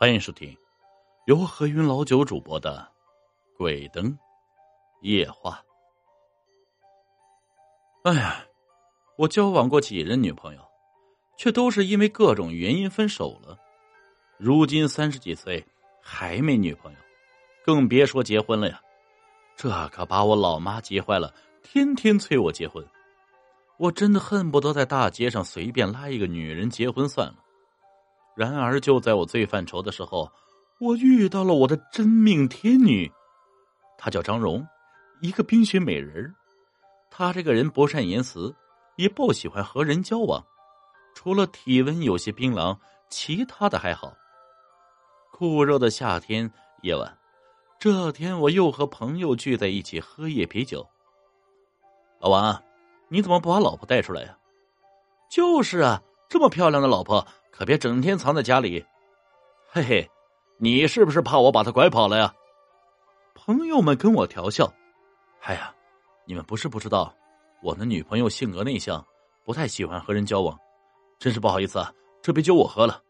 欢迎收听由何云老九主播的《鬼灯夜话》。哎呀，我交往过几任女朋友，却都是因为各种原因分手了。如今三十几岁还没女朋友，更别说结婚了呀！这可把我老妈急坏了，天天催我结婚。我真的恨不得在大街上随便拉一个女人结婚算了。然而，就在我最犯愁的时候，我遇到了我的真命天女，她叫张荣，一个冰雪美人她这个人不善言辞，也不喜欢和人交往，除了体温有些冰冷，其他的还好。酷热的夏天夜晚，这天我又和朋友聚在一起喝夜啤酒。老王，你怎么不把老婆带出来呀？就是啊，这么漂亮的老婆。可别整天藏在家里，嘿嘿，你是不是怕我把他拐跑了呀？朋友们跟我调笑。哎呀，你们不是不知道，我的女朋友性格内向，不太喜欢和人交往，真是不好意思啊。这杯酒我喝了。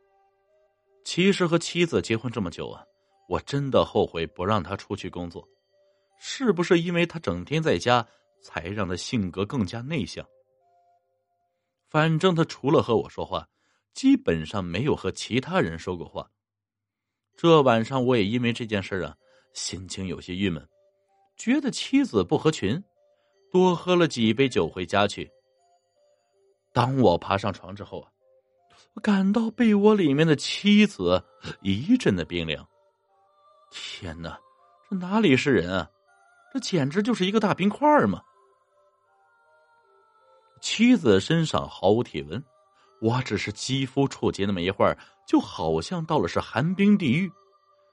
其实和妻子结婚这么久啊，我真的后悔不让她出去工作。是不是因为她整天在家，才让她性格更加内向？反正她除了和我说话。基本上没有和其他人说过话。这晚上我也因为这件事啊，心情有些郁闷，觉得妻子不合群，多喝了几杯酒回家去。当我爬上床之后啊，我感到被窝里面的妻子一阵的冰凉。天哪，这哪里是人啊？这简直就是一个大冰块嘛！妻子身上毫无体温。我只是肌肤触及那么一会儿，就好像到了是寒冰地狱，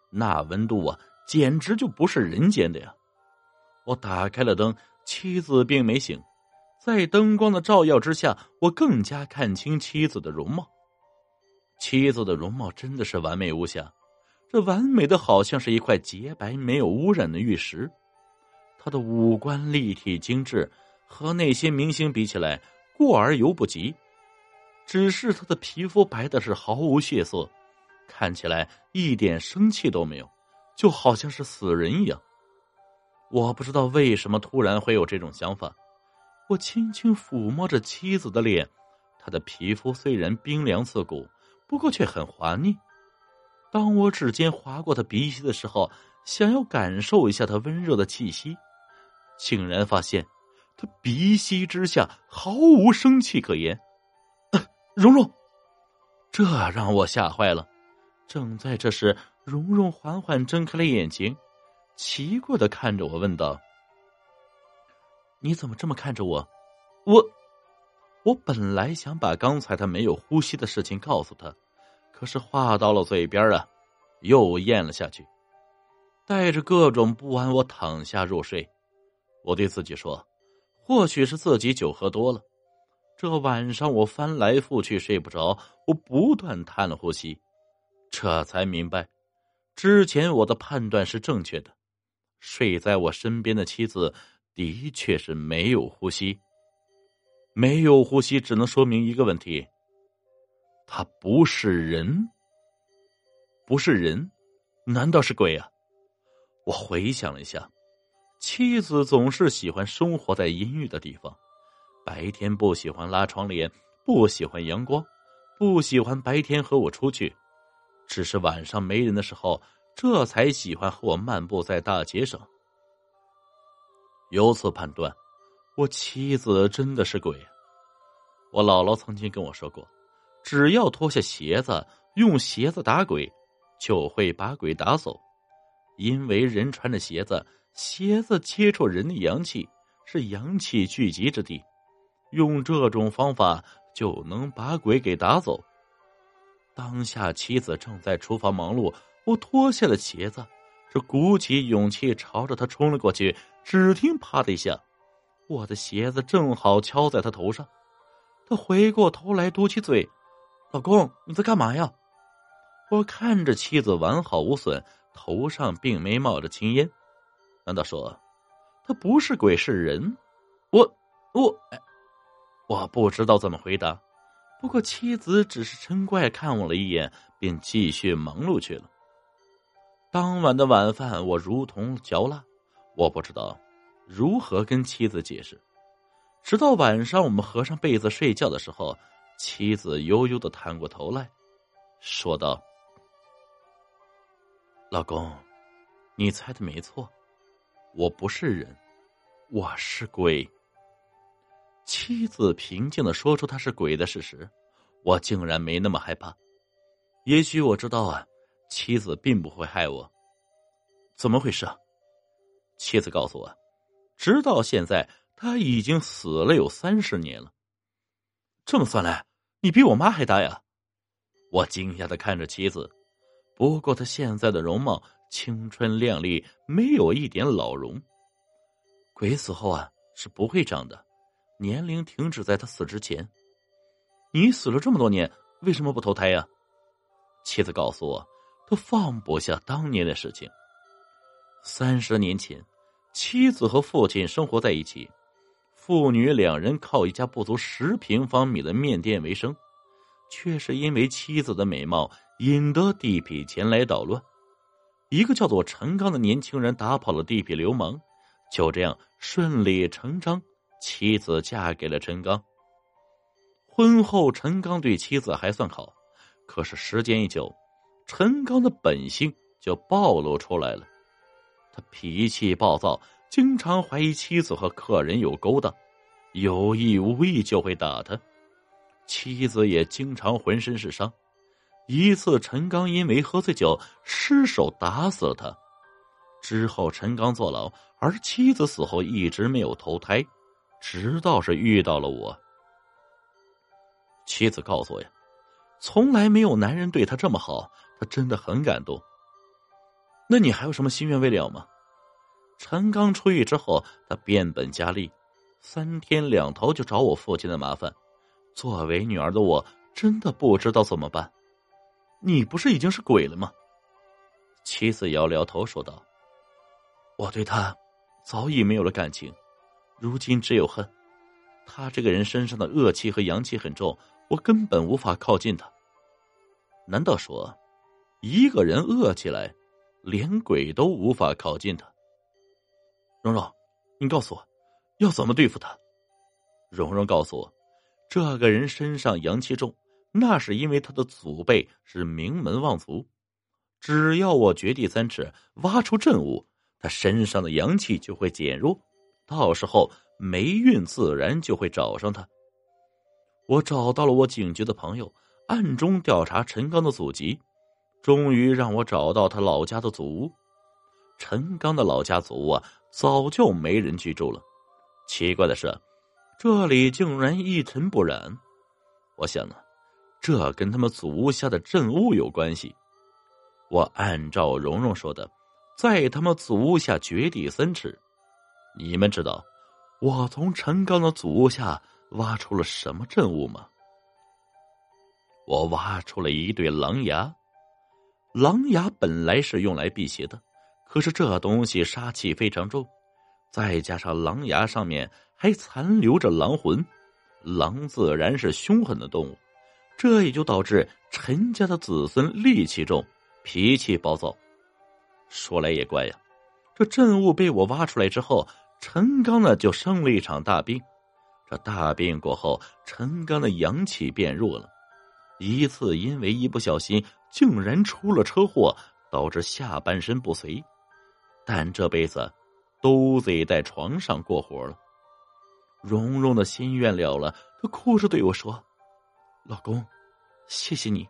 那温度啊，简直就不是人间的呀！我打开了灯，妻子并没醒，在灯光的照耀之下，我更加看清妻子的容貌。妻子的容貌真的是完美无瑕，这完美的好像是一块洁白没有污染的玉石。她的五官立体精致，和那些明星比起来，过而犹不及。只是他的皮肤白的是毫无血色，看起来一点生气都没有，就好像是死人一样。我不知道为什么突然会有这种想法。我轻轻抚摸着妻子的脸，她的皮肤虽然冰凉刺骨，不过却很滑腻。当我指尖划过她鼻息的时候，想要感受一下她温热的气息，竟然发现她鼻息之下毫无生气可言。蓉蓉，这让我吓坏了。正在这时，蓉蓉缓缓睁开了眼睛，奇怪的看着我，问道：“你怎么这么看着我？”我，我本来想把刚才他没有呼吸的事情告诉他，可是话到了嘴边啊，又咽了下去。带着各种不安，我躺下入睡。我对自己说：“或许是自己酒喝多了。”这晚上我翻来覆去睡不着，我不断叹了呼吸，这才明白，之前我的判断是正确的。睡在我身边的妻子的确是没有呼吸，没有呼吸只能说明一个问题：他不是人，不是人，难道是鬼啊？我回想了一下，妻子总是喜欢生活在阴郁的地方。白天不喜欢拉窗帘，不喜欢阳光，不喜欢白天和我出去，只是晚上没人的时候，这才喜欢和我漫步在大街上。由此判断，我妻子真的是鬼。我姥姥曾经跟我说过，只要脱下鞋子，用鞋子打鬼，就会把鬼打走，因为人穿着鞋子，鞋子接触人的阳气，是阳气聚集之地。用这种方法就能把鬼给打走。当下妻子正在厨房忙碌，我脱下了鞋子，是鼓起勇气朝着他冲了过去。只听“啪”的一下，我的鞋子正好敲在他头上。他回过头来，嘟起嘴：“老公，你在干嘛呀？”我看着妻子完好无损，头上并没冒着青烟。难道说他不是鬼是人？我我。我不知道怎么回答，不过妻子只是嗔怪看我了一眼，便继续忙碌去了。当晚的晚饭，我如同嚼蜡，我不知道如何跟妻子解释。直到晚上，我们合上被子睡觉的时候，妻子悠悠的探过头来，说道：“老公，你猜的没错，我不是人，我是鬼。”妻子平静的说出他是鬼的事实，我竟然没那么害怕。也许我知道啊，妻子并不会害我。怎么回事啊？妻子告诉我，直到现在。他已经死了有三十年了。这么算来，你比我妈还大呀！我惊讶的看着妻子，不过她现在的容貌青春靓丽，没有一点老容。鬼死后啊是不会长的，年龄停止在他死之前。你死了这么多年，为什么不投胎呀？妻子告诉我，他放不下当年的事情。三十年前，妻子和父亲生活在一起。父女两人靠一家不足十平方米的面店为生，却是因为妻子的美貌引得地痞前来捣乱。一个叫做陈刚的年轻人打跑了地痞流氓，就这样顺理成章，妻子嫁给了陈刚。婚后，陈刚对妻子还算好，可是时间一久，陈刚的本性就暴露出来了。他脾气暴躁。经常怀疑妻子和客人有勾当，有意无意就会打他。妻子也经常浑身是伤。一次，陈刚因为喝醉酒失手打死了他。之后，陈刚坐牢，而妻子死后一直没有投胎，直到是遇到了我。妻子告诉我呀，从来没有男人对她这么好，她真的很感动。那你还有什么心愿未了吗？陈刚出狱之后，他变本加厉，三天两头就找我父亲的麻烦。作为女儿的我，真的不知道怎么办。你不是已经是鬼了吗？妻子摇了摇头，说道：“我对他早已没有了感情，如今只有恨。他这个人身上的恶气和阳气很重，我根本无法靠近他。难道说，一个人恶起来，连鬼都无法靠近他？”蓉蓉，你告诉我，要怎么对付他？蓉蓉告诉我，这个人身上阳气重，那是因为他的祖辈是名门望族。只要我掘地三尺，挖出阵物，他身上的阳气就会减弱，到时候霉运自然就会找上他。我找到了我警局的朋友，暗中调查陈刚的祖籍，终于让我找到他老家的祖屋。陈刚的老家祖屋啊。早就没人居住了。奇怪的是，这里竟然一尘不染。我想呢，这跟他们祖屋下的镇物有关系。我按照蓉蓉说的，在他们祖屋下掘地三尺。你们知道我从陈刚的祖屋下挖出了什么镇物吗？我挖出了一对狼牙。狼牙本来是用来辟邪的。可是这东西杀气非常重，再加上狼牙上面还残留着狼魂，狼自然是凶狠的动物，这也就导致陈家的子孙戾气重，脾气暴躁。说来也怪呀，这证物被我挖出来之后，陈刚呢就生了一场大病。这大病过后，陈刚的阳气变弱了，一次因为一不小心，竟然出了车祸，导致下半身不遂。但这辈子都得在床上过活了。蓉蓉的心愿了了，她哭着对我说：“老公，谢谢你，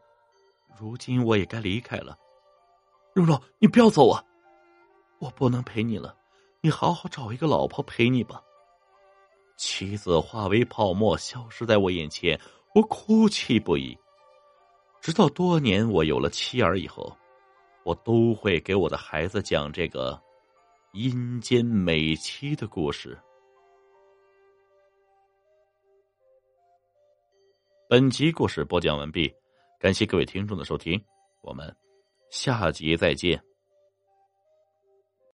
如今我也该离开了。蓉蓉，你不要走啊！我不能陪你了，你好好找一个老婆陪你吧。”妻子化为泡沫，消失在我眼前，我哭泣不已。直到多年我有了妻儿以后，我都会给我的孩子讲这个。阴间美妻的故事。本集故事播讲完毕，感谢各位听众的收听，我们下集再见。